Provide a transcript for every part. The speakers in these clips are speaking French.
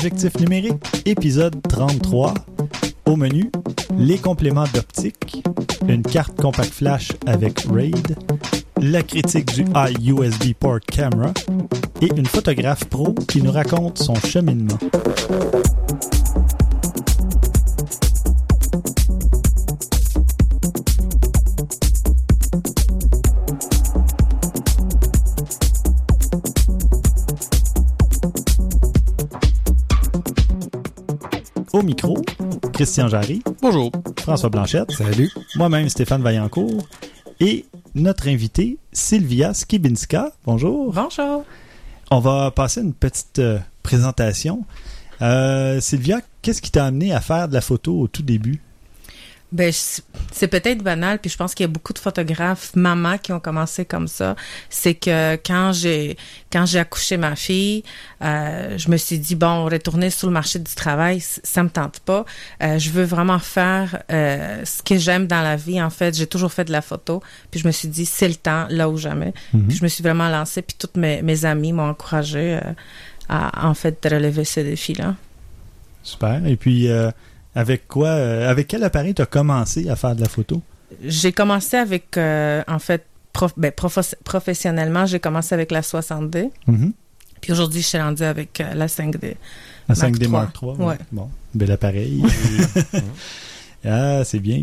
Objectif numérique, épisode 33. Au menu, les compléments d'optique, une carte compact flash avec RAID, la critique du iUSB Port Camera et une photographe pro qui nous raconte son cheminement. Micro, Christian Jarry, Bonjour. François Blanchette, Salut. moi-même Stéphane Vaillancourt et notre invité Sylvia Skibinska. Bonjour. Bonjour. On va passer une petite euh, présentation. Euh, Sylvia, qu'est-ce qui t'a amené à faire de la photo au tout début? Ben, c'est peut-être banal, puis je pense qu'il y a beaucoup de photographes mamans qui ont commencé comme ça. C'est que quand j'ai quand j'ai accouché ma fille, euh, je me suis dit bon, retourner sur le marché du travail, ça me tente pas. Euh, je veux vraiment faire euh, ce que j'aime dans la vie. En fait, j'ai toujours fait de la photo, puis je me suis dit c'est le temps, là ou jamais. Puis je me suis vraiment lancée, puis toutes mes mes amies m'ont encouragée à en fait de relever ce défi-là. Super. Et puis, avec quoi, euh, avec quel appareil t'as commencé à faire de la photo? J'ai commencé avec, euh, en fait, prof- ben, profos- professionnellement, j'ai commencé avec la 60D. Mhm. Puis aujourd'hui, je suis rendue avec euh, la 5D. La Mark 5D III. Mark III. Ouais. Bon, bel appareil. ah, c'est bien.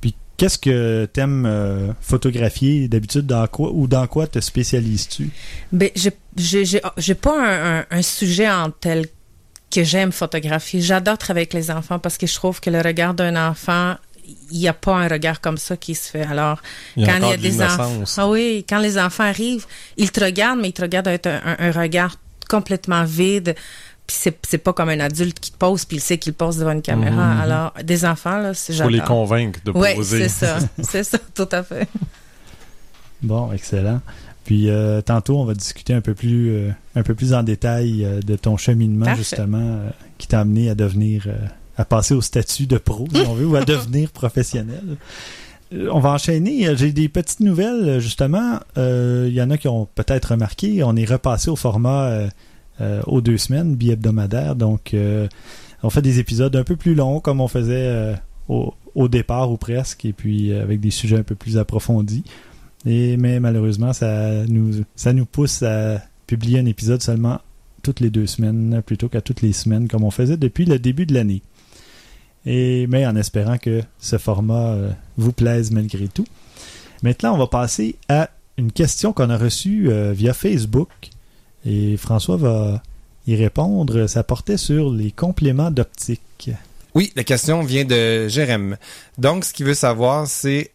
Puis, qu'est-ce que t'aimes euh, photographier d'habitude? Dans quoi ou dans quoi te spécialises-tu? Ben, j'ai- j'ai j'ai- j'ai pas un, un- un sujet en tel que j'aime photographier. J'adore travailler avec les enfants parce que je trouve que le regard d'un enfant, il n'y a pas un regard comme ça qui se fait. Alors, Il quand il y a de des enfants, ah oui, quand les enfants arrivent, ils te regardent, mais ils te regardent avec un, un- un regard complètement vide. Puis c'est c'est pas comme un adulte qui te pose, puis il sait qu'il pose devant une caméra. Mhm. Alors, des enfants, là, c'est Il faut j'adore. les convaincre de Oui, poser. c'est ça. c'est ça, tout à fait. Bon, excellent. Puis euh, tantôt, on va discuter un peu plus, euh, un peu plus en détail euh, de ton cheminement, Parfait. justement, euh, qui t'a amené à devenir, euh, à passer au statut de pro, si on veut, ou à devenir professionnel. Euh, On va enchaîner. J'ai des petites nouvelles, justement. Euh, Il y en a qui ont peut-être remarqué. On est repassé au format aux deux semaines, bi-hebdomadaire. Donc, euh, on fait des épisodes un peu plus longs, comme on faisait euh, au, au départ ou presque, et puis euh, avec des sujets un peu plus approfondis. Et, mais malheureusement, ça nous, pousse à publier un épisode seulement toutes les deux semaines plutôt qu'à toutes les semaines comme on faisait depuis le début de l'année. Et mais en espérant que ce format euh, vous plaise malgré tout. Maintenant, on va passer à une question qu'on a reçue euh, via Facebook et François va y répondre. Ça portait sur les compléments d'optique. Oui, la question vient de Jérém. Donc, ce qu'il veut savoir, c'est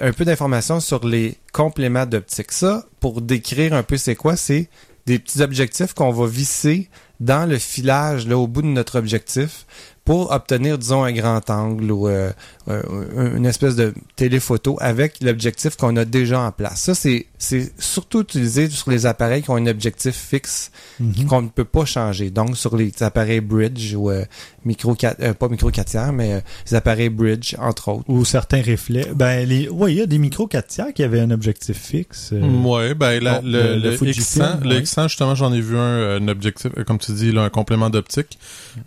un peu d'informations sur les compléments d'optique. Ça, pour décrire un peu c'est quoi, c'est des petits objectifs qu'on va visser dans le filage, là, au bout de notre objectif, pour obtenir, disons, un grand angle ou euh, euh, une espèce de téléphoto avec l'objectif qu'on a déjà en place. Ça, c'est c'est surtout utilisé sur les appareils qui ont un objectif fixe Mhm. qu'on ne peut pas changer. Donc, sur les appareils bridge ou euh, micro, euh, pas micro 4 tiers, mais euh, les appareils bridge, entre autres. Ou certains reflets. Ben, les, ouais, il y a des micros 4 tiers qui avaient un objectif fixe. euh, Ouais, ben la- Bon, le, le- le le, Fujifilm, X100, le ouais. X100, justement, j'en ai vu un, euh, un objectif, euh, comme tu dis, là, un complément d'optique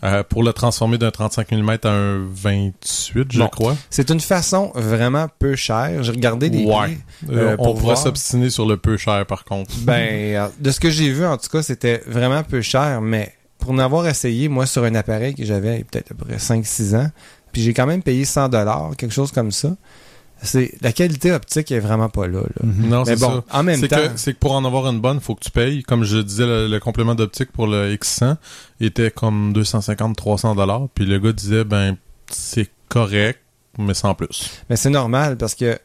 euh, pour le transformer d'un 35 mm à un 28, je Bon. crois. C'est une façon vraiment peu chère. J'ai regardé des Ouais. prix. Euh, Euh, on pour pourra voir. s'obstiner sur le peu cher, par contre. Ben, euh, de ce que j'ai vu, en tout cas, c'était vraiment peu cher, mais pour en avoir essayé, moi, sur un appareil que j'avais peut-être à peu près 5-6 ans, puis j'ai quand même payé 100 dollars, quelque chose comme ça. C'est la qualité optique est vraiment pas là. là. mhm. Non, Mais c'est bon, ça. en même C'est temps, que, c'est que pour en avoir une bonne, faut que tu payes. Comme je disais, le, le complément d'optique pour le X100 était comme 250-300 dollars. Puis le gars disait, ben, c'est correct, mais sans plus. mais c'est normal parce que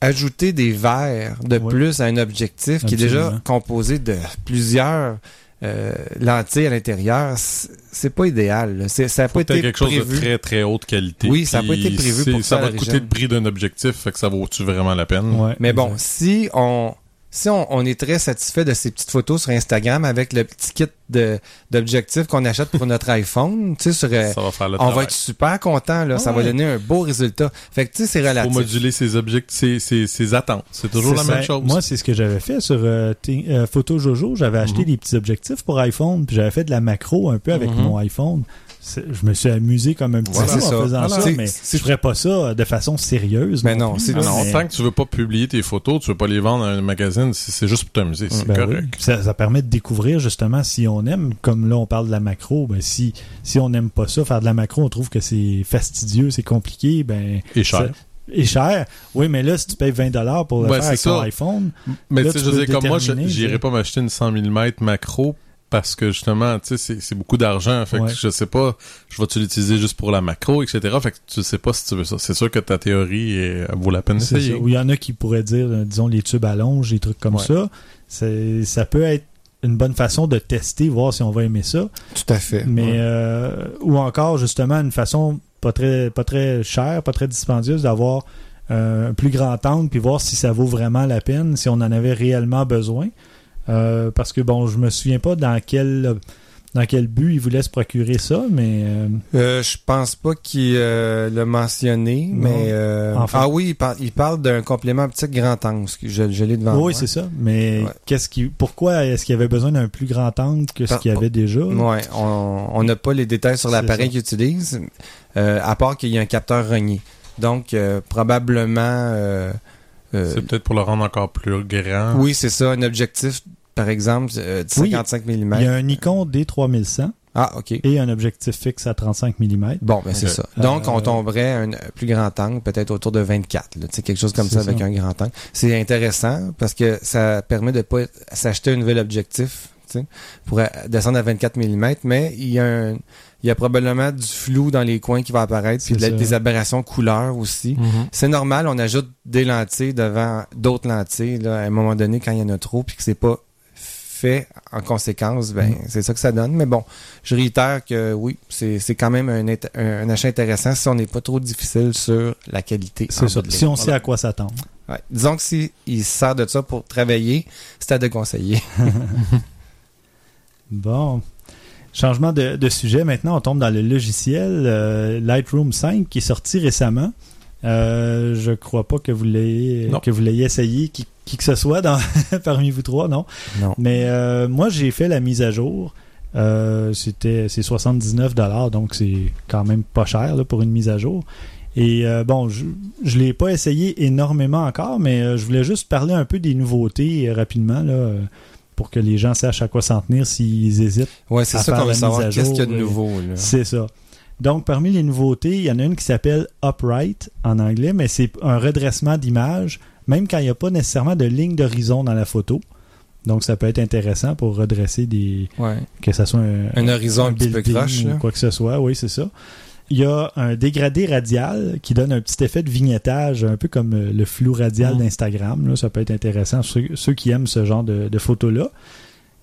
ajouter des verres de Ouais. plus à un objectif qui est déjà composé de plusieurs euh, lentilles à l'intérieur, c'est pas idéal. C'est- Ça n'a pas été quelque chose de très très haute qualité. Oui, ça a pas été prévu pour ça Ça va te coûter le prix d'un objectif, fait que ça vaut-tu vraiment la peine? Ouais, Mais bon, si on si on, on est très satisfait de ces petites photos sur Instagram avec le petit kit de d'objectifs qu'on achète pour notre iPhone, tu sais, sur, euh, Ça va faire le on travail. va être super content là, ça va donner un beau résultat. Fait que tu sais, c'est Faut relatif. moduler ses objectifs, ses, ses, ses attentes. C'est toujours la même chose. Moi, c'est ce que j'avais fait sur euh, euh, Photo Jojo. J'avais acheté Mhm. des petits objectifs pour iPhone, puis j'avais fait de la macro un peu avec Mhm. mon iPhone. Je me suis amusé comme un petit Voilà. en ça. faisant Voilà. ça, mais je ferais pas ça de façon sérieuse. Mais non, plus, c'est- Ah là, non, mais- tant que tu veux pas publier tes photos, tu veux pas les vendre à un magazine, c'est juste pour t'amuser, c'est Ben correct. oui. Ça, ça permet de découvrir justement si on aime, comme là on parle de la macro, ben si, si on n'aime pas ça, faire de la macro, on trouve que c'est fastidieux, c'est compliqué, ben Et cher. ça- et cher. Oui, mais là, si tu payes 20$ pour le Ben, faire avec ton iPhone, Mais Là, tu sais, je veux dire, comme moi, sais. pas m'acheter une 100 mm macro parce que justement, tu sais, c'est- beaucoup d'argent. Fait Ouais. que je sais pas, je vais-tu l'utiliser juste pour la macro, etc. Fait que tu sais pas si tu veux ça. C'est sûr que ta théorie elle vaut la peine d'essayer. Ou il y en a qui pourraient dire, euh, disons, les tubes à longe, des trucs comme Ouais. ça. Ça peut être une bonne façon de tester, voir si on va aimer ça. Tout à fait. Mais Ouais. euh, ou encore justement une façon pas très pas très chère, pas très dispendieuse d'avoir euh, un plus grand angle puis voir si ça vaut vraiment la peine, si on en avait réellement besoin. Euh, parce que bon, je me souviens pas dans quel dans quel but il voulait se procurer ça, mais euh, Euh, je pense pas qu'il euh, l'a mentionné, Non. mais euh, Enfin. ah oui, il parle, il parle d'un complément optique grand angle. Je, je l'ai devant moi. oui, c'est ça. Mais Ouais. qu'est-ce qui pourquoi est-ce qu'il y avait besoin d'un plus grand angle que ce Par- qu'il y avait déjà? Ouais, on n'a pas les détails sur l'appareil qu'il utilise, euh, à part qu'il y a un capteur rogné. Donc euh, probablement, euh, euh, C'est peut-être pour le rendre encore plus grand. oui, c'est ça, un objectif, par exemple, euh, de Oui. 55 mm. Il y a un Nikon D3100 Ah, ok. et un objectif fixe à 35 mm. Bon, ben c'est ça. Donc, Euh, on tomberait à un plus grand angle, peut-être autour de 24, là, tu sais, quelque chose comme ça avec un grand angle. C'est intéressant parce que ça permet de pas s'acheter un nouvel objectif, tu sais, pour descendre à 24 mm, mais il y a un, il y a probablement du flou dans les coins qui va apparaître, puis de des aberrations couleurs aussi. Mhm. C'est normal, on ajoute des lentilles devant d'autres lentilles, là, à un moment donné, quand il y en a trop, puis que c'est pas fait en conséquence, ben, Mm. c'est ça que ça donne. Mais bon, je réitère que oui, c'est quand même un, un, achat intéressant si on n'est pas trop difficile sur la qualité. C'est ça. de Si on sait à quoi s'attendre. Ouais. Disons que si il se sert de ça pour travailler, c'est à déconseiller. Bon. Changement de, de sujet. Maintenant, on tombe dans le logiciel euh, Lightroom 5 qui est sorti récemment. Euh, je crois pas que vous l'ayez que vous l'ayez essayé qui, qui que ce soit dans, parmi vous trois, non? Non. Mais euh, moi, j'ai fait la mise à jour. Euh, c'était c'est 79 dollars, donc c'est quand même pas cher là, pour une mise à jour. Et euh, bon, je je l'ai pas essayé énormément encore, mais euh, je voulais juste parler un peu des nouveautés euh, rapidement là, pour que les gens sachent à quoi s'en tenir s'ils hésitent. Ouais, c'est ça qu'on veut savoir. Qu'est-ce qu'il y a de nouveau, là? C'est ça. Donc, parmi les nouveautés, il y en a une qui s'appelle Upright en anglais, mais c'est un redressement d'image, même quand il n'y a pas nécessairement de ligne d'horizon dans la photo. Donc, ça peut être intéressant pour redresser des. Ouais. que ça soit un, Un horizon un petit peu ou quoi que ce soit. Oui, c'est ça. Il y a un dégradé radial qui donne un petit effet de vignettage, un peu comme euh, le flou radial Mm. d'Instagram. Ça peut être intéressant ceux, ceux qui aiment ce genre de, de photos-là.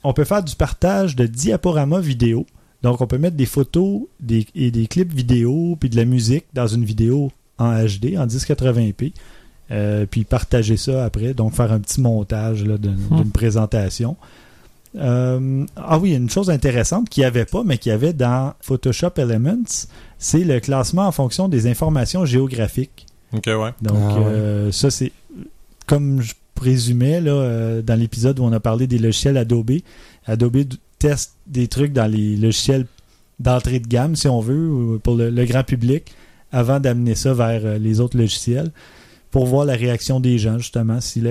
On peut faire du partage de diaporamas vidéo. Donc, on peut mettre des photos des, et des clips vidéo puis de la musique dans une vidéo en HD, en 1080p. euh, puis partager ça après. Donc, faire un petit montage là, d'une Hmm. d'une présentation. Euh, ah oui, une chose intéressante qu'il n'y avait pas, mais qu'il y avait dans Photoshop Elements, c'est le classement en fonction des informations géographiques. Ok, ouais. Donc, Ah ouais. euh, ça, c'est comme je présumais là, euh, dans l'épisode où on a parlé des logiciels Adobe. Adobe des trucs dans les logiciels d'entrée de gamme, si on veut, ou pour le, grand public, avant d'amener ça vers euh, les autres logiciels, pour voir la réaction des gens, justement, si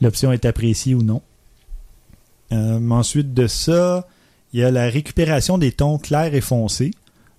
l'option est appréciée ou non. Euh, ensuite de ça, il y a la récupération des tons clairs et foncés.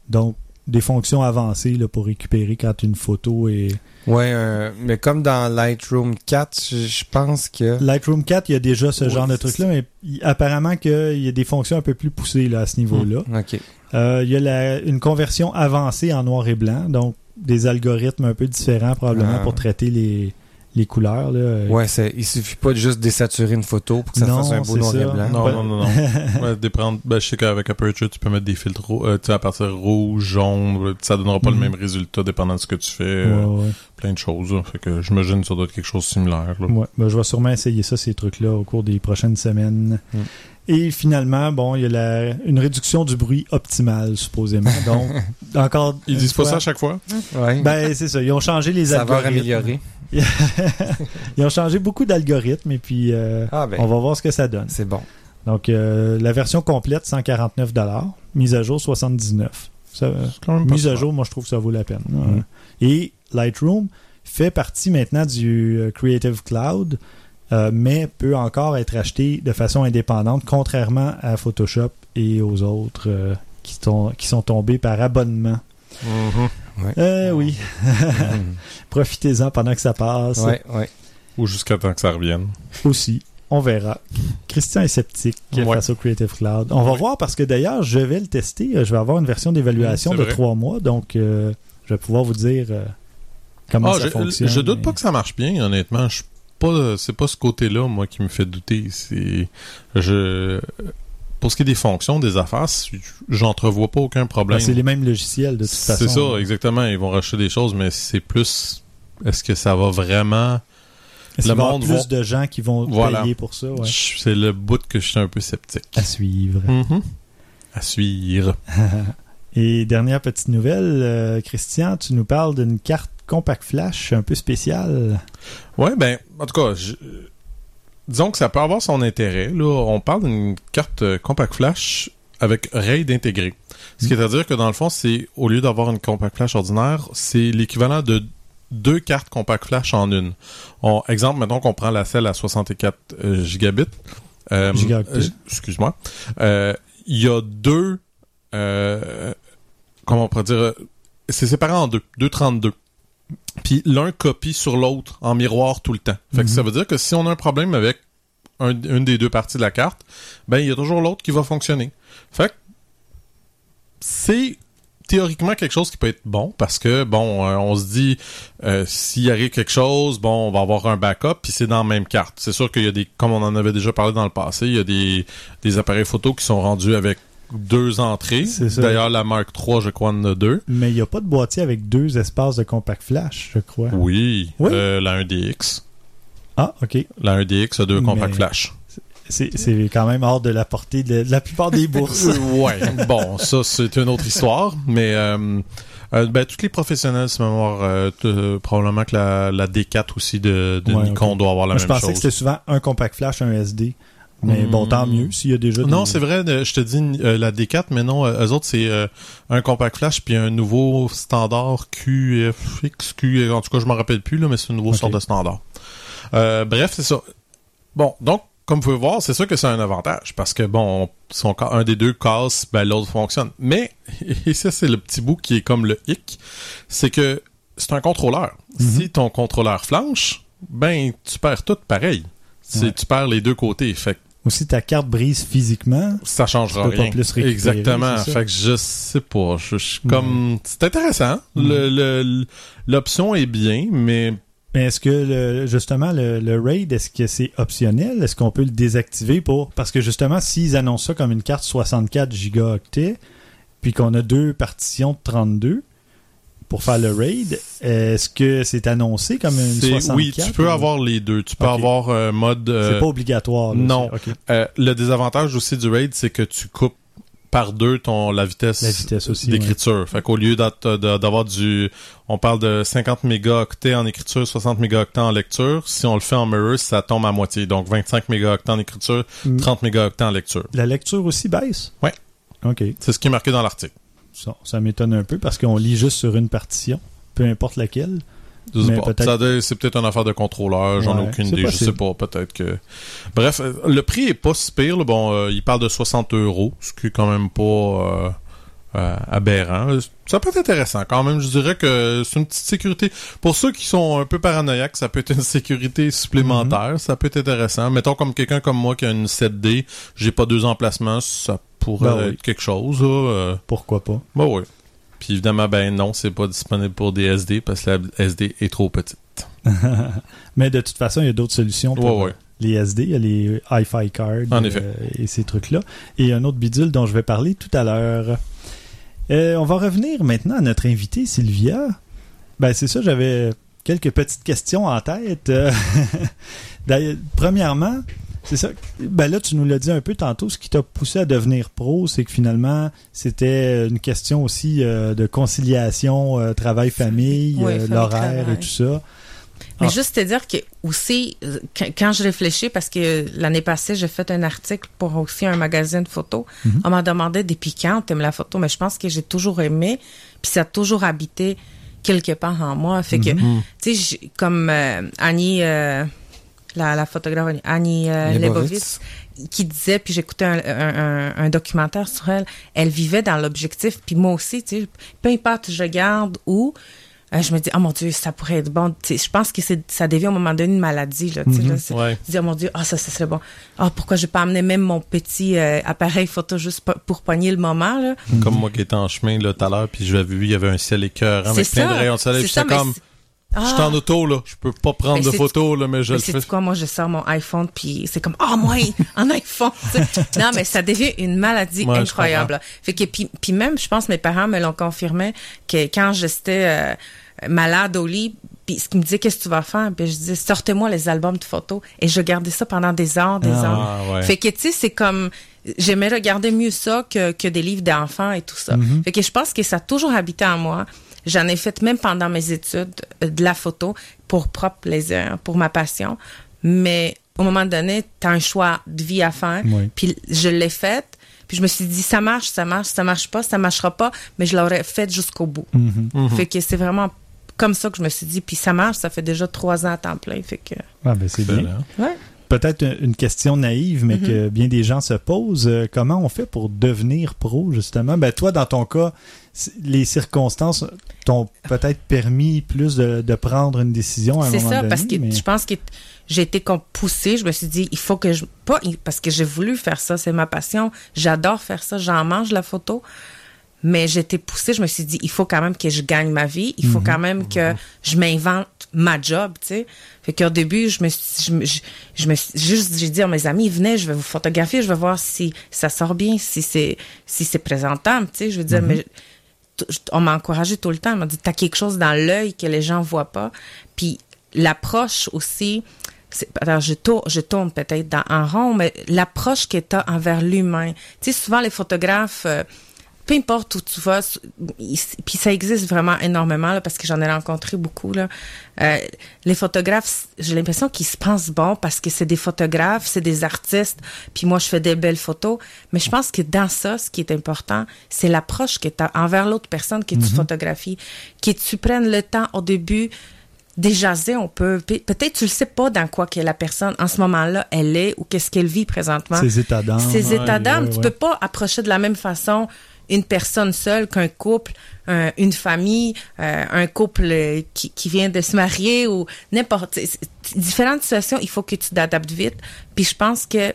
Donc, des fonctions avancées là, pour récupérer quand une photo est... Ouais, euh, mais comme dans Lightroom 4, je je pense que... Lightroom 4, il y a déjà ce Oui, genre de truc-là, mais il- apparemment qu'il y a des fonctions un peu plus poussées là, à ce niveau-là. OK. Euh, il y a la- une conversion avancée en noir et blanc, donc des algorithmes un peu différents probablement Ah. pour traiter les, les couleurs. Là. Ouais, c'est, il suffit pas de juste désaturer une photo pour que ça Non, fasse un beau c'est noir et ça. blanc. Non, Ouais. non, non, non. Ouais, ben, je sais qu'avec Aperture, tu peux mettre des filtres euh, à partir rouge, jaune, ça donnera pas le même résultat dépendant de ce que tu fais. euh, Ouais, ouais. plein de choses. là. Fait que j'imagine que ça doit être quelque chose de similaire. là. Ouais, ben, je vais sûrement essayer ça, ces trucs-là, au cours des prochaines semaines. Mm. Et finalement, bon, il y a la, une réduction du bruit optimale, supposément. Donc, encore. Ils disent pas ça à chaque fois? Ouais. Ben, c'est ça. Ils ont changé les ça va algorithmes. améliorer. Ils ont changé beaucoup d'algorithmes et puis euh, Ah ben, on va voir ce que ça donne. c'est bon. Donc, euh, la version complète, 149 mise à jour, 79 ça, C'est quand même Mise à jour, moi, je trouve que ça vaut la peine. Mm. Et Lightroom fait partie maintenant du euh, Creative Cloud, euh, mais peut encore être acheté de façon indépendante, contrairement à Photoshop et aux autres euh, qui, sont, qui sont tombés par abonnement. Euh, oui, profitez-en pendant que ça passe. ouais, ouais. Ou jusqu'à temps que ça revienne. Aussi, on verra. Christian est sceptique Ouais. face au Creative Cloud. On va voir parce que d'ailleurs, je vais le tester. Je vais avoir une version d'évaluation de trois mois, donc euh, je vais pouvoir vous dire euh, comment Ah, ça je, fonctionne. je doute mais- pas que ça marche bien, honnêtement. Je suis pas, c'est pas ce côté-là, moi, qui me fait douter. C'est, je, pour ce qui est des fonctions, des affaires, j'entrevois pas aucun problème. Ben, c'est les mêmes logiciels de toute façon. C'est ça, exactement. Ils vont racheter des choses, mais c'est plus, est-ce que ça va vraiment, le va avoir monde plus va- de gens qui vont Voilà. payer pour ça. ouais. c'est le bout que je suis un peu sceptique. À suivre. Mhm. À suivre. Et dernière petite nouvelle, euh, Christian, tu nous parles d'une carte compact flash un peu spéciale. Ouais, ben, en tout cas, je- disons que ça peut avoir son intérêt. Là, on parle d'une carte euh, compact flash avec RAID intégré. Ce qui est à dire que dans le fond, c'est au lieu d'avoir une compact flash ordinaire, c'est l'équivalent de deux cartes compact flash en une. On, exemple, mettons qu'on prend la celle à 64 euh, gigabits. Euh, euh, Excuse-moi. Euh, Il y a deux. Euh, comment on pourrait dire C'est séparé en deux. Deux 32. Puis l'un copie sur l'autre en miroir tout le temps. Fait que Mhm. ça veut dire que si on a un problème avec un- une des deux parties de la carte, ben il y a toujours l'autre qui va fonctionner. Fait que c'est théoriquement quelque chose qui peut être bon parce que bon euh, on se dit euh, s'il arrive quelque chose bon on va avoir un backup puis c'est dans la même carte c'est sûr qu'il y a des comme on en avait déjà parlé dans le passé il y a des, des appareils photo qui sont rendus avec deux entrées d'ailleurs la Mark III je crois en a deux Mais il n'y a pas de boîtier avec deux espaces de compact flash, je crois. oui, Oui? Euh, la 1DX Ah, ok. la 1DX a deux Mais- compact flash C'est quand même hors de la portée de, la plupart des bourses. ouais, bon, ça c'est une autre histoire, mais euh, euh, ben, tous les professionnels, c'est mémoire, euh, probablement que la, la D4 aussi de, de Ouais, Nikon doit avoir la Moi, je même pensais que chose. c'était souvent un compact flash, un SD. Mais Hmm. bon, tant mieux s'il y a déjà Non, c'est vrai, euh, je te dis euh, la D4, mais non, euh, eux autres c'est euh, un compact flash puis un nouveau standard QFX, Q, en tout cas je m'en rappelle plus là, mais c'est une nouvelle Ok. sorte de standard. Euh, bref, c'est ça. Bon, donc comme vous pouvez voir, c'est sûr que c'est un avantage parce que bon, on- si on un des deux casse, ben l'autre fonctionne. Mais et ça c'est le petit bout qui est comme le hic, c'est que c'est un contrôleur. Mhm. Si ton contrôleur flanche, ben tu perds tout pareil. Ouais. tu perds les deux côtés. Fait que Aussi, ta carte brise physiquement. ça changera Tu peux pas rien. plus récupérer, Exactement. Fait que je sais pas. Je, comme. C'est intéressant. Le- le- L'option est bien, mais Mais est-ce que, le- justement, le, le RAID, est-ce que c'est optionnel? Est-ce qu'on peut le désactiver pour... Parce que, justement, s'ils annoncent ça comme une carte 64 gigaoctets, puis qu'on a deux partitions de 32 pour faire le RAID, est-ce que c'est annoncé comme une c'est 64? oui, tu peux ou- avoir les deux. Tu peux avoir euh, mode. euh, C'est pas obligatoire. là, non. euh, le désavantage aussi du RAID, c'est que tu coupes par deux ton la vitesse, La vitesse aussi, d'écriture. Fait qu'au lieu d'avoir du, on parle de 50 mégaoctets en écriture, 60 mégaoctets en lecture. Si on le fait en mirror, ça tombe à moitié. Donc 25 mégaoctets en écriture, Mm. 30 mégaoctets en lecture. La lecture aussi baisse? Ouais. OK. C'est ce qui est marqué dans l'article. Ça, ça m'étonne un peu parce qu'on lit juste sur une partition, peu importe laquelle. Je C'est peut-être une affaire de contrôleur, j'en ai Ouais, aucune idée, je possible. sais pas, peut-être que... Bref, euh, le prix est pas si pire, là. bon, euh, il parle de 60 euros, ce qui est quand même pas euh, aberrant. Ça peut être intéressant quand même, je dirais que c'est une petite sécurité. Pour ceux qui sont un peu paranoïaques, ça peut être une sécurité supplémentaire, Mhm. ça peut être intéressant. Mettons comme quelqu'un comme moi qui a une 7D, j'ai pas deux emplacements, ça pourrait Ben oui. être quelque chose. Euh, Pourquoi pas? bah oui. Puis évidemment, ben non, c'est pas disponible pour des SD parce que la SD est trop petite. Mais de toute façon, il y a d'autres solutions pour Ouais, ouais. les SD, il y a les Hi-Fi cards En effet. euh, et ces trucs-là. Et un autre bidule dont je vais parler tout à l'heure. Euh, on va revenir maintenant à notre invitée Sylvia. Ben c'est ça, j'avais quelques petites questions en tête. Euh, Premièrement, c'est ça. Ben là, tu nous l'as dit un peu tantôt. Ce qui t'a poussé à devenir pro, c'est que finalement, c'était une question aussi euh, de conciliation euh, travail-famille, Oui, l'horaire et tout ça. Mais Ah. juste te dire que aussi, euh, quand, je réfléchis, parce que l'année passée, j'ai fait un article pour aussi un magazine photo, Mhm. on m'a demandé depuis quand t'aimes la photo, mais je pense que j'ai toujours aimé, puis ça a toujours habité quelque part en moi. Fait que, Mhm. tu sais, comme euh, Annie, euh, la, la photographe Annie euh. Leibovitz, qui disait, puis j'écoutais un, un, un- un documentaire sur elle, elle vivait dans l'objectif, puis moi aussi, tu sais, peu importe je garde où, euh, je me dis, oh mon Dieu, ça pourrait être bon. Je pense que ça devient un moment donné une maladie. Là, sais, Mhm. là, Ouais. dis, oh mon Dieu, ah ça, ça serait bon. Ah, pourquoi j'ai pas amené même mon petit euh, appareil photo juste po- pour pogner le moment, là? Comme moi qui étais en chemin tout à l'heure, puis je l'avais vu, il y avait un ciel écœurant avec C'est plein de rayons de soleil. j'étais comme, c'est- je suis en Ah! auto là, je peux pas prendre Mais de photos là, mais je Mais le c'est fais. quoi, moi, je sors mon iPhone, puis c'est comme, oh, moi, un iPhone. non, mais ça devient une maladie Ouais, incroyable. là. Fait que, puis, puis même, je pense, mes parents me l'ont confirmé, que quand j'étais euh, malade au lit, puis ce qu'ils me disaient, qu'est-ce que tu vas faire? Puis je disais, sortez-moi les albums de photos. Et je gardais ça pendant des heures, des Ah, heures. Ah, ouais. Fait que, tu sais, c'est comme, j'aimais regarder mieux ça que, que des livres d'enfants et tout ça. Mhm. Fait que je pense que ça a toujours habité en moi. J'en ai fait même pendant mes études euh, de la photo pour propre plaisir, pour ma passion. Mais au moment donné, tu as un choix de vie à faire. Oui. Puis je l'ai fait. Puis je me suis dit, ça marche, ça marche, ça marche pas, ça marchera pas, mais je l'aurais fait jusqu'au bout. Mhm. Mhm. Fait que c'est vraiment comme ça que je me suis dit. Puis ça marche, ça fait déjà trois ans à temps plein. Fait que, Ah, ben c'est bien. Excellent. ouais. Peut-être une- question naïve, mais Mhm. que bien des gens se posent. euh, comment on fait pour devenir pro, justement? Ben, toi, dans ton cas, les circonstances t'ont peut-être permis plus de, de prendre une décision à un C'est moment ça, donné. parce que mais- je pense que j'ai été comme poussée. Je me suis dit, il faut que je. Pas parce que j'ai voulu faire ça, c'est ma passion. J'adore faire ça, j'en mange la photo. Mais été poussée, je me suis dit, il faut quand même que je gagne ma vie. Il faut Mhm. quand même que je m'invente ma job, tu sais. Fait qu'au début, je me suis, je, me- je, je me suis juste, j'ai dit à mes amis, venez, je vais vous photographier, je vais voir si ça sort bien, si c'est, si c'est présentable, tu sais. Je veux dire, Mhm. mais on m'a encouragé tout le temps. On m'a dit, t'as quelque chose dans l'œil que les gens voient pas. Puis l'approche aussi, alors je tourne, je tourne peut-être dans en rond, mais l'approche que tu as envers l'humain. Tu sais, souvent les photographes, euh, peu importe où tu vas, puis ça existe vraiment énormément là, parce que j'en ai rencontré beaucoup là. Euh, les photographes, j'ai l'impression qu'ils se pensent bons parce que c'est des photographes, c'est des artistes, puis moi je fais des belles photos. Mais je pense que dans ça, ce qui est important, c'est l'approche que tu as envers l'autre personne que tu photographies, que tu prennes le temps au début de jaser, on peut. Pe- Peut-être tu le sais pas dans quoi que la personne en ce moment-là elle est ou qu'est-ce qu'elle vit présentement. Ses états d'âme. Ces Ouais, états d'âme, ouais, tu ouais. peux pas approcher de la même façon une personne seule qu'un couple, un- une famille, euh, un couple euh, qui, qui vient de se marier ou n'importe. Différentes situations, il faut que tu t'adaptes vite. Puis je pense que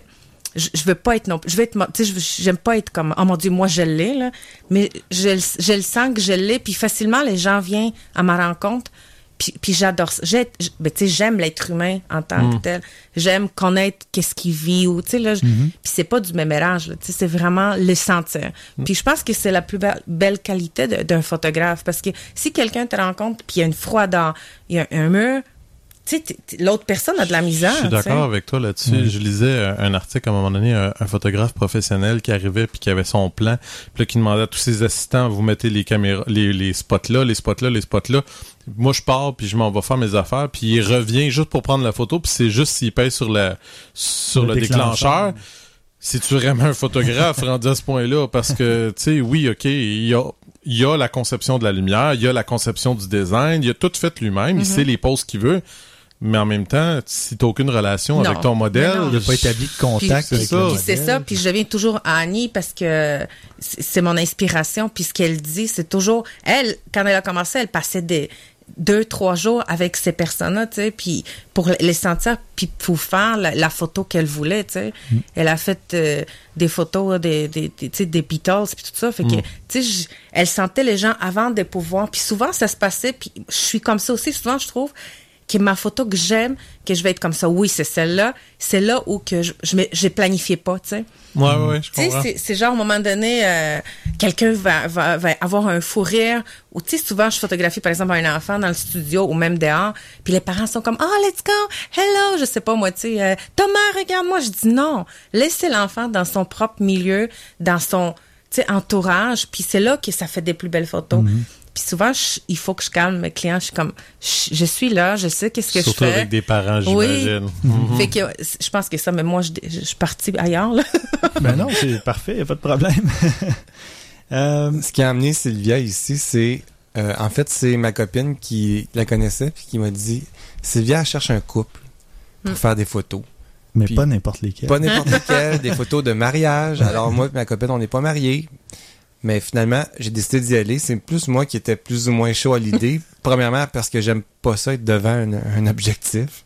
je, je veux pas être non je veux être tu sais j'aime pas être comme oh mon dieu moi je l'ai là mais je, je le sens que je l'ai puis facilement les gens viennent à ma rencontre puis, puis j'adore ça. J'ai- ben, tu sais, j'aime l'être humain en tant que tel. J'aime connaître qu'est-ce qu'il vit ou tu sais là. Puis c'est pas du là. Tu sais, c'est vraiment le sentir. Puis je pense que c'est la plus be- belle qualité de- d'un photographe parce que si quelqu'un te rencontre puis il y a une froideur, il y a un mur, l'autre personne a de la misère. Je suis d'accord avec toi là-dessus. Je lisais un, un article à un moment donné, un, un photographe professionnel qui arrivait puis qui avait son plan, puis là, qui demandait à tous ses assistants, vous mettez les caméras, les, les spots là, les spots là, les spots là. Moi, je pars puis je m'en vais faire mes affaires, puis il revient juste pour prendre la photo, puis c'est juste s'il pèse sur la sur Le le, déclencheur. déclencheur. C'est-tu vraiment un photographe rendu à ce point-là? Parce que, tu sais, oui, OK, il y a, il y a la conception de la lumière, il y a la conception du design, il a tout fait lui-même, Mm-hmm. il sait les poses qu'il veut. Mais en même temps, si t'as aucune relation Non. avec ton modèle. Il n'a pas établi de contact Puis- avec ça. Puis c'est ça, puis je reviens toujours à Annie parce que c'est mon inspiration. Puis ce qu'elle dit, c'est toujours elle quand elle a commencé, elle passait des deux, trois jours avec ces personnes-là, tu sais, puis pour les sentir, puis pour faire la, la photo qu'elle voulait, tu sais. Elle a fait euh, des photos des, des, des, tu sais, des Beatles, puis tout ça. Fait que, tu sais, je- elle sentait les gens avant de pouvoir. Puis souvent, ça se passait, puis je suis comme ça aussi. Souvent, je trouve que ma photo que j'aime, que je vais être comme ça, oui, c'est celle-là. C'est là où que je, je, j'ai planifié pas, tu sais. Ouais, ouais, je Tu sais, comprends. c'est- c'est genre, à un moment donné, euh, quelqu'un va, va, va avoir un fou rire. Ou, tu sais, souvent, je photographie, par exemple, un enfant dans le studio ou même dehors. Puis les parents sont comme, oh, let's go, hello, je sais pas, moi, tu sais, euh, Thomas, regarde-moi. Je dis non. Laissez l'enfant dans son propre milieu, dans son, tu sais, entourage. Puis c'est là que ça fait des plus belles photos. Puis souvent, je- il faut que je calme mes clients. Je suis comme, je, je suis là, je sais qu'est-ce que Surtout je fais. avec des parents, Oui. j'imagine. Fait que je pense que ça, mais moi, je, je, je suis partie ailleurs, là. Ben non, c'est parfait, y a pas de problème. Euh, Ce qui a amené Sylvia ici, c'est euh, en fait c'est ma copine qui la connaissait puis qui m'a dit Sylvia elle cherche un couple pour Hmm. faire des photos. mais Puis- pas n'importe lesquels. Pas n'importe lesquelles, des photos de mariage. Alors moi et ma copine, on n'est pas mariés. Mais finalement, j'ai décidé d'y aller. C'est plus moi qui étais plus ou moins chaud à l'idée. Premièrement, parce que j'aime pas ça être devant un, un objectif.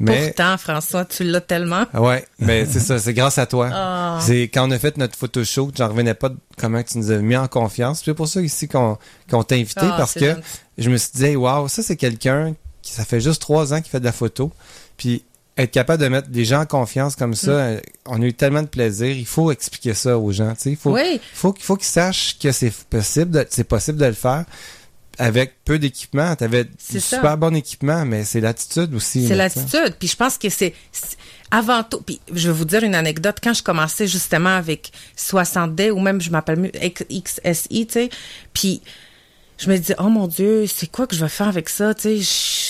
Mais Pourtant, François, tu l'as tellement. ouais, mais c'est ça, c'est grâce à toi. Ah. C'est quand on a fait notre photo shoot, j'en revenais pas de comment tu nous as mis en confiance. C'est pour ça ici qu'on t'a invité Ah, parce que gentil. je me suis dit, waouh, ça c'est quelqu'un qui ça fait juste trois ans qu'il fait de la photo, puis être capable de mettre des gens en confiance comme ça, Mm. euh, on a eu tellement de plaisir. Il faut expliquer ça aux gens, tu sais. Il faut, Oui, faut, faut qu'ils sachent que c'est possible, de- c'est possible de le faire avec peu d'équipement. Du C'est ça. super bon équipement, mais c'est l'attitude aussi. c'est tu l'attitude. Puis je pense que c'est avant tout. Puis je vais vous dire une anecdote. Quand je commençais justement avec 60D ou même je m'appelle mieux XSI, tu sais, puis je me dis oh mon Dieu, c'est quoi que je vais faire avec ça, tu sais.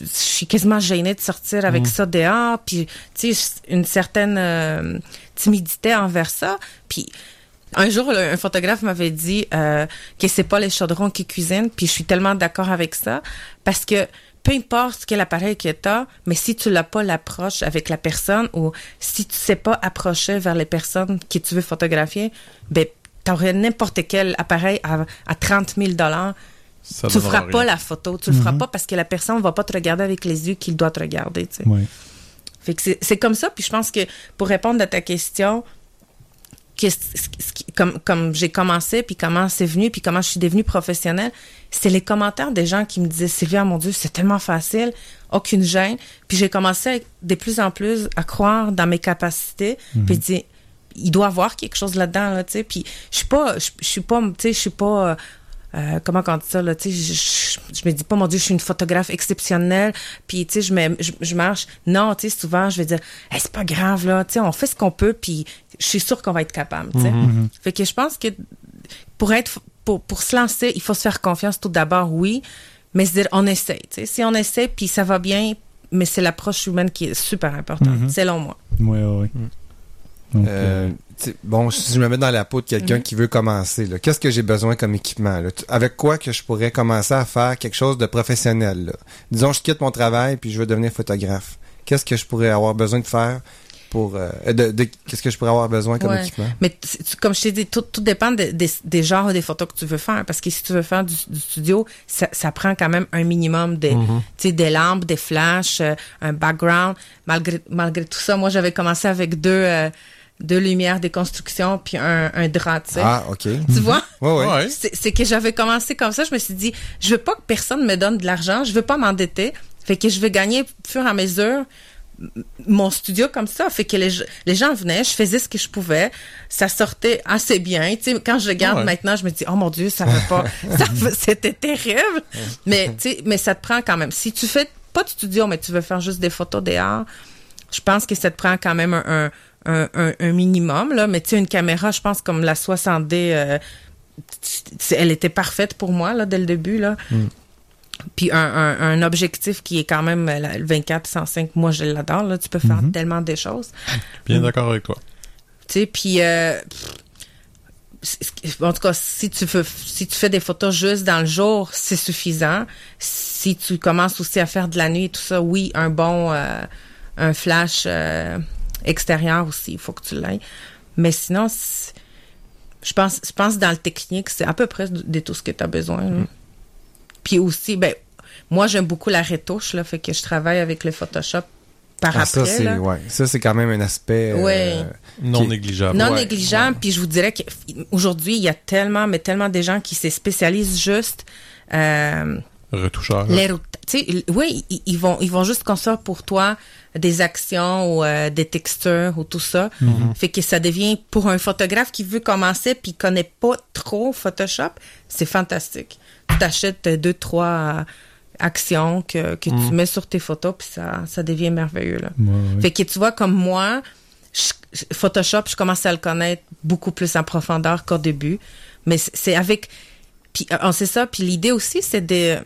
Je suis quasiment gênée de sortir avec ça dehors, puis tu sais une certaine euh, timidité envers ça, puis un jour, un photographe m'avait dit euh, que c'est pas les chaudrons qui cuisinent, puis je suis tellement d'accord avec ça, parce que peu importe quel appareil que tu as, mais si tu n'as pas l'approche avec la personne ou si tu sais pas approcher vers les personnes que tu veux photographier, ben t'aurais n'importe quel appareil à, à 30 000 dollars, Ça tu donnera feras pas la photo, tu le feras pas parce que la personne va pas te regarder avec les yeux qu'il doit te regarder. tu sais. Ouais. Fait que c'est- comme ça. Puis je pense que pour répondre à ta question, que comme, comme j'ai commencé, puis comment c'est venu, puis comment je suis devenue professionnelle, c'est les commentaires des gens qui me disaient Sylvia, mon Dieu, c'est tellement facile, aucune gêne. Puis j'ai commencé à- de plus en plus à croire dans mes capacités, puis dire il doit y avoir quelque chose là-dedans, là, tu sais. Puis je suis pas, je, je suis pas, tu sais, je suis pas. Euh, comment on dit ça là tu sais je, je, je me dis pas mon dieu je suis une photographe exceptionnelle puis tu sais je, me- je, je marche. Non tu sais souvent je vais dire Hey, c'est pas grave là tu sais on fait ce qu'on peut puis je suis sûre qu'on va être capable tu sais. Fait que je pense que pour être pour, pour se lancer il faut se faire confiance tout d'abord oui mais se dire on essaie tu sais. Si on essaie puis ça va bien mais c'est l'approche humaine qui est super importante Mhm. selon moi. Ouais, ouais, ouais. Donc, Euh, tu sais, bon, si je me mets dans la peau de quelqu'un Mhm. qui veut commencer, là, qu'est-ce que j'ai besoin comme équipement? là? Tu- Avec quoi que je pourrais commencer à faire quelque chose de professionnel? là? Disons, je quitte mon travail puis je veux devenir photographe. Qu'est-ce que je pourrais avoir besoin de faire pour... euh, de, de- qu'est-ce que je pourrais avoir besoin comme Ouais. équipement? Mais tu- comme je t'ai dit, tout, tout dépend de- des- des genres des photos que tu veux faire. Parce que si tu veux faire du, du studio, ça, ça prend quand même un minimum de, tu sais, des lampes, des flashs, euh, un background. Malgré, malgré tout ça, moi, j'avais commencé avec deux, euh, deux lumières de construction puis un, un drap, tu sais. Ah, OK. Tu vois? Ouais, ouais. C'est c'est que j'avais commencé comme ça. Je me suis dit, je veux pas que personne me donne de l'argent. Je veux pas m'endetter. Fait que je veux gagner au fur et à mesure mon studio comme ça. Fait que les, les gens venaient, je faisais ce que je pouvais. Ça sortait assez bien. Tu sais, quand je regarde Ouais. maintenant, je me dis, oh mon Dieu, ça va pas. C'était terrible. mais, tu sais, mais ça te prend quand même. Si tu fais pas de studio, mais tu veux faire juste des photos dehors, je pense que ça te prend quand même un, un, un, un- un minimum, là. Mais tu sais, une caméra, je pense, comme la 60D, euh, elle était parfaite pour moi, là, dès le début, là. Puis un, un, un objectif qui est quand même le 24-105, moi, je l'adore, là. Tu peux faire tellement des choses. Bien d'accord avec toi. Tu sais, puis... euh, en tout cas, si tu, fais, si tu fais des photos juste dans le jour, c'est suffisant. Si tu commences aussi à faire de la nuit et tout ça, oui, un bon... euh, un flash euh, extérieur aussi, il faut que tu l'aies. Mais sinon, je pense, je pense dans le technique, c'est à peu près de, de tout ce que tu as besoin. là. Puis aussi, ben, moi, j'aime beaucoup la retouche, là, fait que je travaille avec le Photoshop par Ah, après. ça, c'est ouais. Ça, c'est quand même un aspect. euh, Ouais. Non négligeable. non Ouais, négligeable. Puis je vous dirais qu'aujourd'hui, il y a tellement, mais tellement des gens qui se spécialisent juste euh, Retoucheur. les routes. Tu sais, oui, ils, ils vont, ils vont juste construire pour toi des actions ou euh, des textures ou tout ça. Fait que ça devient pour un photographe qui veut commencer puis connaît pas trop Photoshop, c'est fantastique. Tu t'achètes deux trois euh, actions que, que tu mets sur tes photos puis ça, ça devient merveilleux là. Ouais, ouais. Fait que tu vois, comme moi, je- Photoshop, je commence à le connaître beaucoup plus en profondeur qu'au début. Mais c'est- c'est avec... Puis euh, on sait ça. Puis l'idée aussi, c'est de,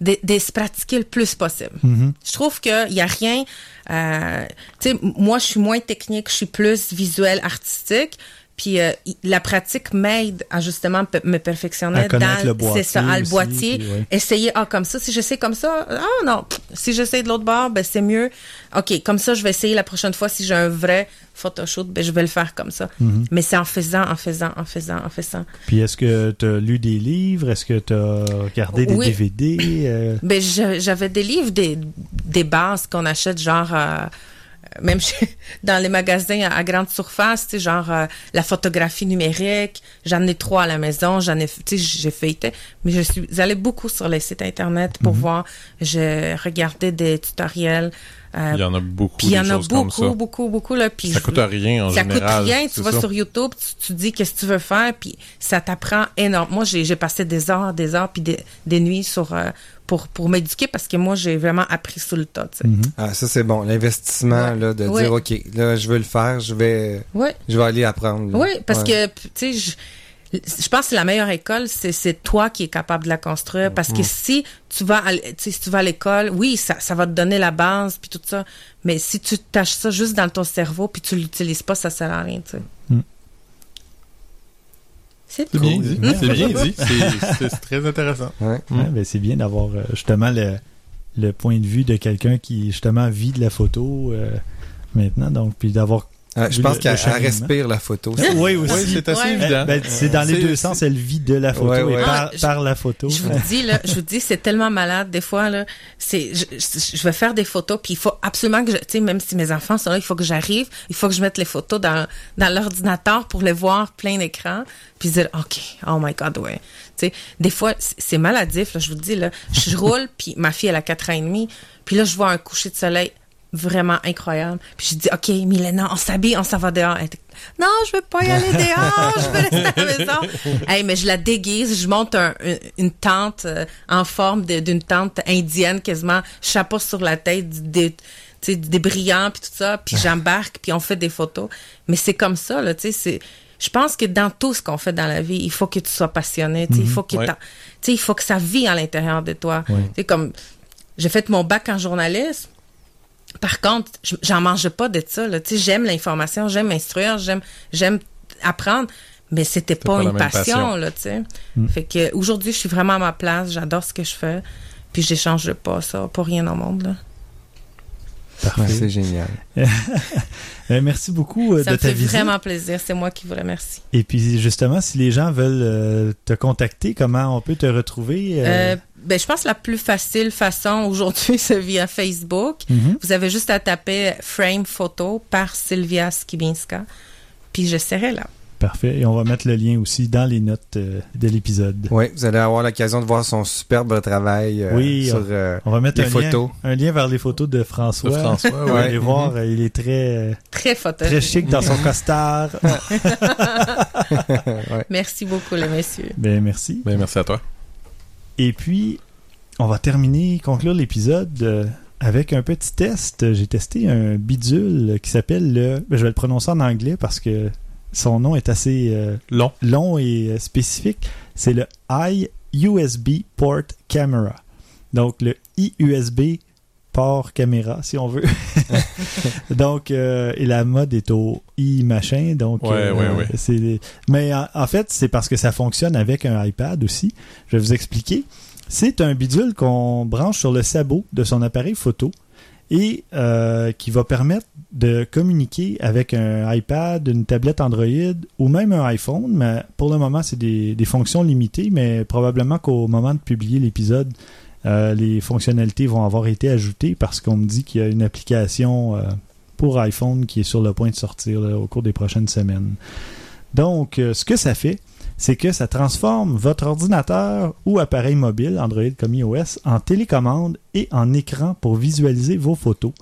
de, de se pratiquer le plus possible. Mhm. Je trouve qu'il n'y a rien... euh, tu sais, moi, je suis moins technique, je suis plus visuel, artistique. Puis euh, la pratique m'aide à justement me perfectionner dans le boîtier c'est ça, à le aussi, boîtier. puis ouais. Essayer ah comme ça, si je sais comme ça, ah non, si j'essaie de l'autre bord, ben c'est mieux. OK, comme ça je vais essayer la prochaine fois si j'ai un vrai photoshoot, ben je vais le faire comme ça. Mhm. Mais c'est en faisant, en faisant, en faisant, en faisant. Puis est-ce que tu as lu des livres? Est-ce que tu as regardé des. DVD? euh? Ben, j'avais des livres, des, des bases qu'on achète, genre, euh, même chez- dans les magasins à, à grande surface, tu genre euh, la photographie numérique. J'en ai trois à la maison, j'en ai, tu sais, j'ai feuilleté. Mais je suis allée beaucoup sur les sites Internet pour voir. J'ai regardé des tutoriels. Euh, Il y en a beaucoup puis il y en a beaucoup, ça. beaucoup, beaucoup, là. Puis Ça je- coûte rien en ça général. coûte rien. Tu vas ça. sur YouTube, tu, tu dis qu'est-ce que tu veux faire, puis ça t'apprend énorme. Moi, j'ai j'ai passé des heures, des heures, puis des, des nuits sur euh, pour pour m'éduquer parce que moi, j'ai vraiment appris sous le tas. Tu sais. Mhm. Ah, ça, c'est bon. L'investissement, Ouais. là, de Ouais. dire, OK, là, je veux le faire, je vais, Ouais. je vais aller apprendre. là. Oui, parce Ouais. que, tu sais, je, pense que la meilleure école, c'est, c'est toi qui es capable de la construire. Parce que si tu vas à, si tu vas à l'école, oui, ça, ça va te donner la base, puis tout ça. Mais si tu tâches ça juste dans ton cerveau, puis tu l'utilises pas, ça sert à rien, tu sais. Mm. C'est cool. bien dit. C'est bien dit. C'est- C'est c'est très intéressant. Ouais. Mm. Ouais, ben, c'est bien d'avoir euh, justement le, le point de vue de quelqu'un qui justement vit de la photo euh, maintenant. Donc, puis d'avoir. Ah, je pense le qu'elle respire la photo. oui, aussi. Oui, c'est assez Ouais. évident. Ben, c'est dans les deux sens, elle vit de la photo Ouais, et ouais. par, Ah, je- par la photo. Je vous dis là, je vous dis c'est tellement malade des fois là, c'est je, je- je vais faire des photos puis il faut absolument que je tu sais même si mes enfants sont là, il faut que j'arrive, il faut que je mette les photos dans dans l'ordinateur pour les voir plein d'écran puis dire OK, oh my god ouais. Tu sais, des fois c'est c'est maladif là, je vous dis là, je roule puis ma fille elle a quatre ans et demi, puis là je vois un coucher de soleil vraiment incroyable. Puis je dis, OK, Milena, on s'habille, on s'en va dehors. Elle était, non, je veux pas y aller dehors, je veux rester à la maison. hey, mais je la déguise, je monte un- une, une tente euh, en forme d'une tente indienne, quasiment, chapeau sur la tête, des, sais, des brillants, puis tout ça, puis j'embarque, puis on fait des photos. Mais c'est comme ça, là, tu sais, c'est... Je pense que dans tout ce qu'on fait dans la vie, il faut que tu sois passionné, il faut que Ouais. il faut que ça vit à l'intérieur de toi. Ouais. Comme j'ai fait mon bac en journalisme. Par contre, je- j'en mange pas de ça. Là. Tu sais, J'aime l'information, j'aime instruire, j'aime j'aime apprendre, mais c'était pas, une passion. passion. Là, tu sais. Mm. Fait que aujourd'hui, je suis vraiment à ma place, j'adore ce que je fais, puis j'échange pas ça pour rien au monde. Là. Parfait. C'est génial. Euh, merci beaucoup euh, Ça de me ta fait visite. vraiment plaisir, c'est moi qui vous remercie. Et puis justement, si les gens veulent euh, te contacter, comment on peut te retrouver euh, ben, je pense que la plus facile façon aujourd'hui, c'est via Facebook. mhm. Vous avez juste à taper Frame Photo par Sylvia Skibinska, puis je serai là. Parfait. Et on va mettre le lien aussi dans les notes euh, de l'épisode. Oui, vous allez avoir l'occasion de voir son superbe travail euh, Oui, sur euh, On va mettre les un photos. lien, un lien vers les photos de François. De François, Vous ouais. allez voir, euh, il est très, Très très chic dans son costard. Ouais. Merci beaucoup, les messieurs. ben, merci. Ben, merci à toi. Et puis, on va terminer, conclure l'épisode euh, avec un petit test. J'ai testé un bidule qui s'appelle le... ben, je vais le prononcer en anglais parce que son nom est assez euh, Long. long et euh, spécifique. C'est le iUSB Port Camera. Donc, le iUSB port caméra, si on veut. donc, euh, et la mode est au i machin. Donc, Ouais, euh, ouais, ouais. c'est. Mais en, en fait, c'est parce que ça fonctionne avec un iPad aussi. Je vais vous expliquer. C'est un bidule qu'on branche sur le sabot de son appareil photo et euh, qui va permettre de communiquer avec un iPad, une tablette Android ou même un iPhone. Mais pour le moment, c'est des, fonctions limitées, mais probablement qu'au moment de publier l'épisode, Euh, les fonctionnalités vont avoir été ajoutées parce qu'on me dit qu'il y a une application euh, pour iPhone qui est sur le point de sortir au cours des prochaines semaines. Donc, ce que ça fait, c'est que ça transforme votre ordinateur ou appareil mobile, Android comme iOS, en télécommande et en écran pour visualiser vos photos.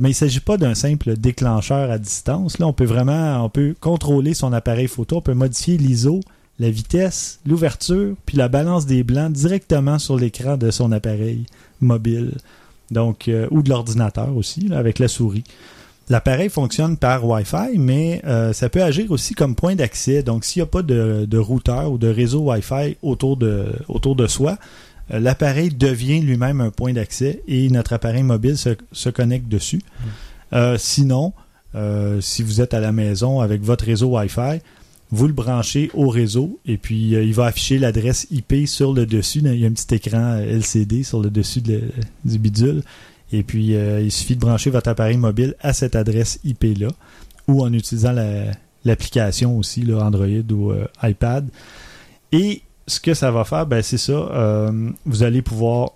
Mais il ne s'agit pas d'un simple déclencheur à distance. Là, on peut vraiment on peut contrôler son appareil photo, on peut modifier l'ISO, la vitesse, l'ouverture, puis la balance des blancs directement sur l'écran de son appareil mobile. Donc, euh, ou de l'ordinateur aussi, avec la souris. L'appareil fonctionne par Wi-Fi, mais euh, ça peut agir aussi comme point d'accès. Donc, s'il n'y a pas de, de routeur ou de réseau Wi-Fi autour de, autour de soi, euh, l'appareil devient lui-même un point d'accès et notre appareil mobile se, se connecte dessus. Euh, sinon, si vous êtes à la maison avec votre réseau Wi-Fi, vous le branchez au réseau et puis il va afficher l'adresse IP sur le dessus. Il y a un petit écran LCD sur le dessus de du bidule. Et puis, euh, il suffit de brancher votre appareil mobile à cette adresse IP-là ou en utilisant la- l'application aussi, là, Android ou euh, iPad. Et ce que ça va faire, ben, c'est ça. euh, vous allez pouvoir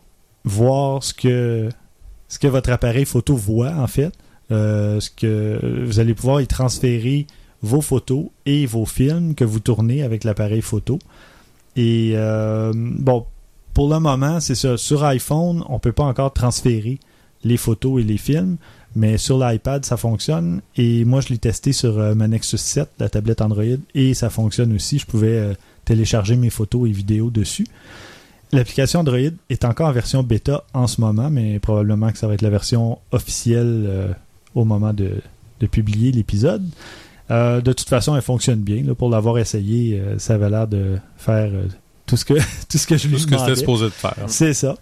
voir ce que, ce que votre appareil photo voit, en fait. Ce que vous allez pouvoir y transférer vos photos et vos films que vous tournez avec l'appareil photo. Et bon, pour le moment, c'est ça. Sur iPhone, on peut pas encore transférer les photos et les films, mais sur l'iPad, ça fonctionne. Et moi, je l'ai testé sur euh, ma Nexus 7, la tablette Android, et ça fonctionne aussi. Je pouvais euh, télécharger mes photos et vidéos dessus. L'application Android est encore en version bêta en ce moment, mais probablement que ça va être la version officielle euh, au moment de, de publier l'épisode. Euh, de toute façon, elle fonctionne bien. là. pour l'avoir essayé, ça avait l'air de faire tout ce que tout ce que je lui Tout ce que demandais. c'était supposé de faire. C'est ça.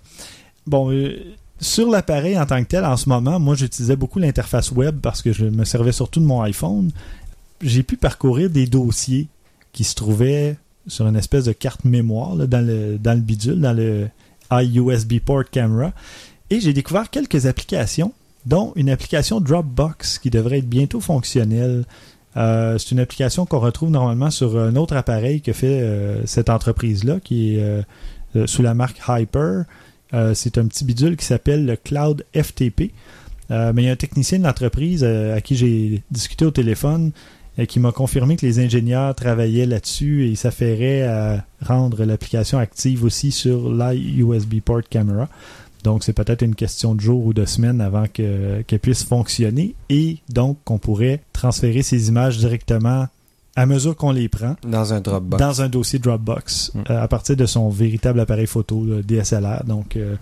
Bon, sur l'appareil en tant que tel, en ce moment, moi, j'utilisais beaucoup l'interface web parce que je me servais surtout de mon iPhone. J'ai pu parcourir des dossiers qui se trouvaient sur une espèce de carte mémoire dans, le, bidule, dans le iUSB Port Camera. Et j'ai découvert quelques applications, dont une application Dropbox qui devrait être bientôt fonctionnelle. Euh, c'est une application qu'on retrouve normalement sur un autre appareil que fait euh, cette entreprise-là, qui est euh, sous la marque Hyper. Euh, c'est un petit bidule qui s'appelle le Cloud FTP. Euh, mais il y a un technicien de l'entreprise euh, à qui j'ai discuté au téléphone et qui m'a confirmé que les ingénieurs travaillaient là-dessus et s'affairaient à rendre l'application active aussi sur l'iUSB Port Camera. Donc, c'est peut-être une question de jours ou de semaines avant que- qu'elle puisse fonctionner et donc qu'on pourrait transférer ces images directement à mesure qu'on les prend Dans un Dropbox. dans un dossier Dropbox Mm. euh, à partir de son véritable appareil photo le DSLR. Donc, euh,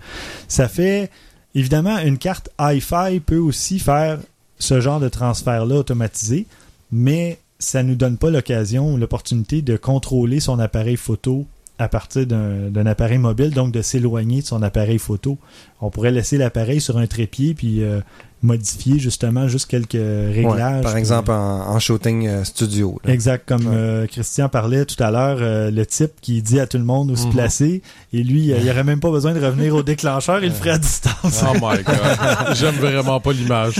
ça fait évidemment une carte Hi-Fi peut aussi faire ce genre de transfert-là automatisé, mais ça nous donne pas l'occasion ou l'opportunité de contrôler son appareil photo à partir d'un d'un appareil mobile, donc de s'éloigner de son appareil photo. On pourrait laisser l'appareil sur un trépied puis euh, modifier justement juste quelques Ouais, réglages. par exemple, en, en shooting euh, studio. là. Exact, comme Ouais. euh, Christian parlait tout à l'heure, euh, le type qui dit à tout le monde où se Mhm. placer, et lui, euh, il aurait même pas besoin de revenir au déclencheur, il le ferait à distance. Oh my god. J'aime vraiment pas l'image.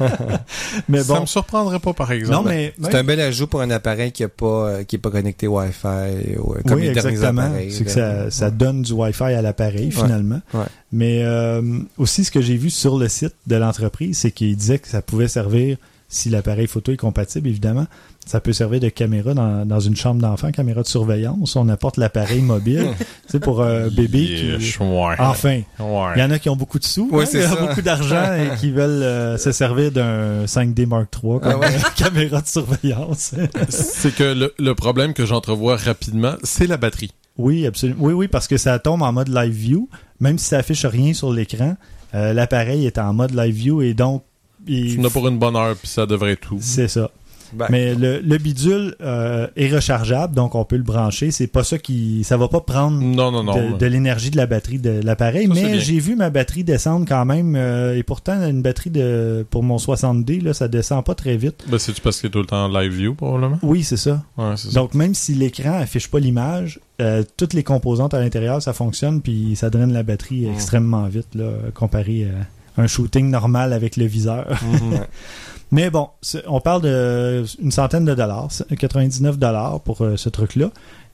mais Ça bon, me surprendrait pas, par exemple. non mais C'est un bel ajout pour un appareil qui est pas euh, qui est pas connecté Wi-Fi ou euh, comme oui, exactement. C'est que ça, ça donne du Wi-Fi à l'appareil Ouais. finalement. Ouais. Mais euh, aussi, ce que j'ai vu sur le site de l'entreprise, c'est qu'il disait que ça pouvait servir, si l'appareil photo est compatible, évidemment, ça peut servir de caméra dans, dans une chambre d'enfant, caméra de surveillance. On apporte l'appareil mobile, c'est pour un bébé Yes, qui... ouais. Enfin, Ouais. Il y en a qui ont beaucoup de sous, Ouais, hein, beaucoup d'argent et qui veulent euh, se servir d'un 5D Mark III comme Ah ouais. caméra de surveillance. C'est que le, le problème que j'entrevois rapidement, c'est la batterie. oui, absolument. Oui, oui, parce que ça tombe en mode live view, même si ça affiche rien sur l'écran, euh, l'appareil est en mode live view et donc il- Tu pour une bonne heure, puis ça devrait tout. c'est ça. Ben, Mais le, le bidule euh, est rechargeable, donc on peut le brancher. C'est pas ça qui, ça va pas prendre Non, non, non. de, de l'énergie de la batterie de l'appareil, mais j'ai vu ma batterie descendre quand même, euh, et pourtant une batterie de pour mon 60D, là, ça descend pas très vite. Ben, c'est-tu parce qu'il est tout le temps en live view, probablement? Oui, c'est ça. Ouais, c'est ça. Donc même si l'écran affiche pas l'image, euh, toutes les composantes à l'intérieur, ça fonctionne, puis ça draine la batterie Mm. extrêmement vite, là, comparé à un shooting normal avec le viseur. Mhm. Mais bon, on parle de une centaine de dollars, c'est 99 dollars pour euh, ce truc-là.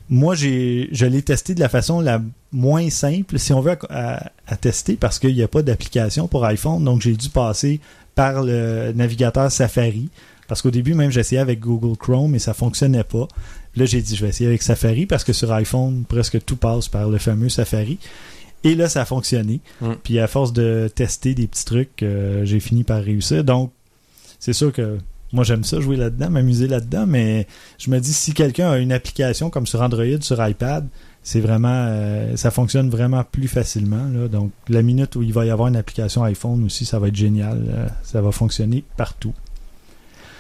moi, j'ai, je l'ai testé de la façon la moins simple, si on veut, à, à- à tester, parce qu'il n'y a pas d'application pour iPhone. Donc, j'ai dû passer par le navigateur Safari. Parce qu'au début, même, j'essayais avec Google Chrome et ça fonctionnait pas. Là, j'ai dit, je vais essayer avec Safari parce que sur iPhone, presque tout passe par le fameux Safari. Et là, ça a fonctionné. Mm. Puis à force de tester des petits trucs, euh, j'ai fini par réussir. Donc, c'est sûr que moi, j'aime ça, jouer là-dedans, m'amuser là-dedans, mais je me dis, si quelqu'un a une application comme sur Android, sur iPad, c'est vraiment, euh, ça fonctionne vraiment plus facilement. Là. Donc, la minute où il va y avoir une application iPhone aussi, ça va être génial. euh, ça va fonctionner partout.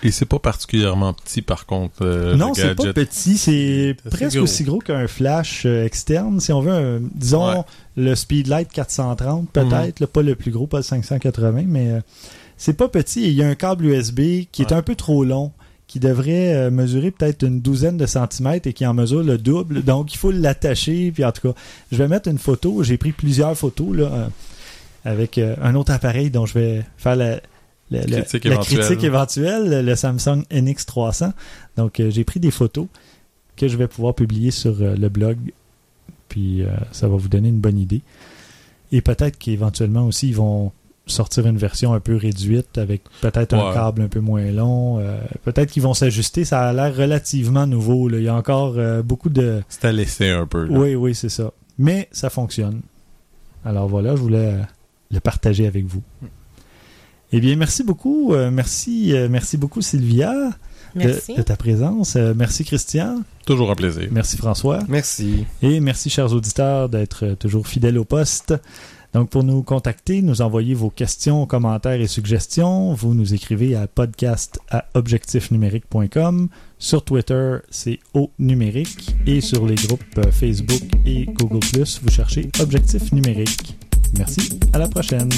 Et c'est pas particulièrement petit, par contre, euh, non, c'est pas petit, c'est presque gros. aussi gros qu'un flash externe. Si on veut, un- disons, Ouais. le Speedlight 430 peut-être, là, pas le plus gros, pas le 580, mais c'est pas petit. Et il y a un câble USB qui est Ouais. un peu trop long, qui devrait euh, mesurer peut-être une douzaine de centimètres et qui en mesure le double. Donc, il faut l'attacher. Puis en tout cas, je vais mettre une photo. J'ai pris plusieurs photos là, euh, avec euh, un autre appareil dont je vais faire la, la- la- Critique la éventuelle. critique éventuelle, le Samsung NX300. Donc, euh, j'ai pris des photos que je vais pouvoir publier sur le blog. Puis, ça va vous donner une bonne idée. Et peut-être qu'éventuellement aussi, ils vont sortir une version un peu réduite avec peut-être un câble un peu moins long. Euh, peut-être qu'ils vont s'ajuster. Ça a l'air relativement nouveau. là. Il y a encore euh, beaucoup de... C'est à laisser un peu. là. Oui, oui, c'est ça. Mais ça fonctionne. Alors voilà, je voulais euh, le partager avec vous. Eh bien, merci beaucoup. euh, merci, euh, merci beaucoup, Sylvia, de, Merci. de ta présence. Euh, merci, Christian. Toujours un plaisir. Merci, François. Merci. Et merci, chers auditeurs, d'être toujours fidèles au poste. Donc, pour nous contacter, nous envoyer vos questions, commentaires et suggestions, vous nous écrivez à podcast à. Sur Twitter, c'est au numérique. Et sur les groupes Facebook et Google, vous cherchez Objectif numérique. Merci. À la prochaine.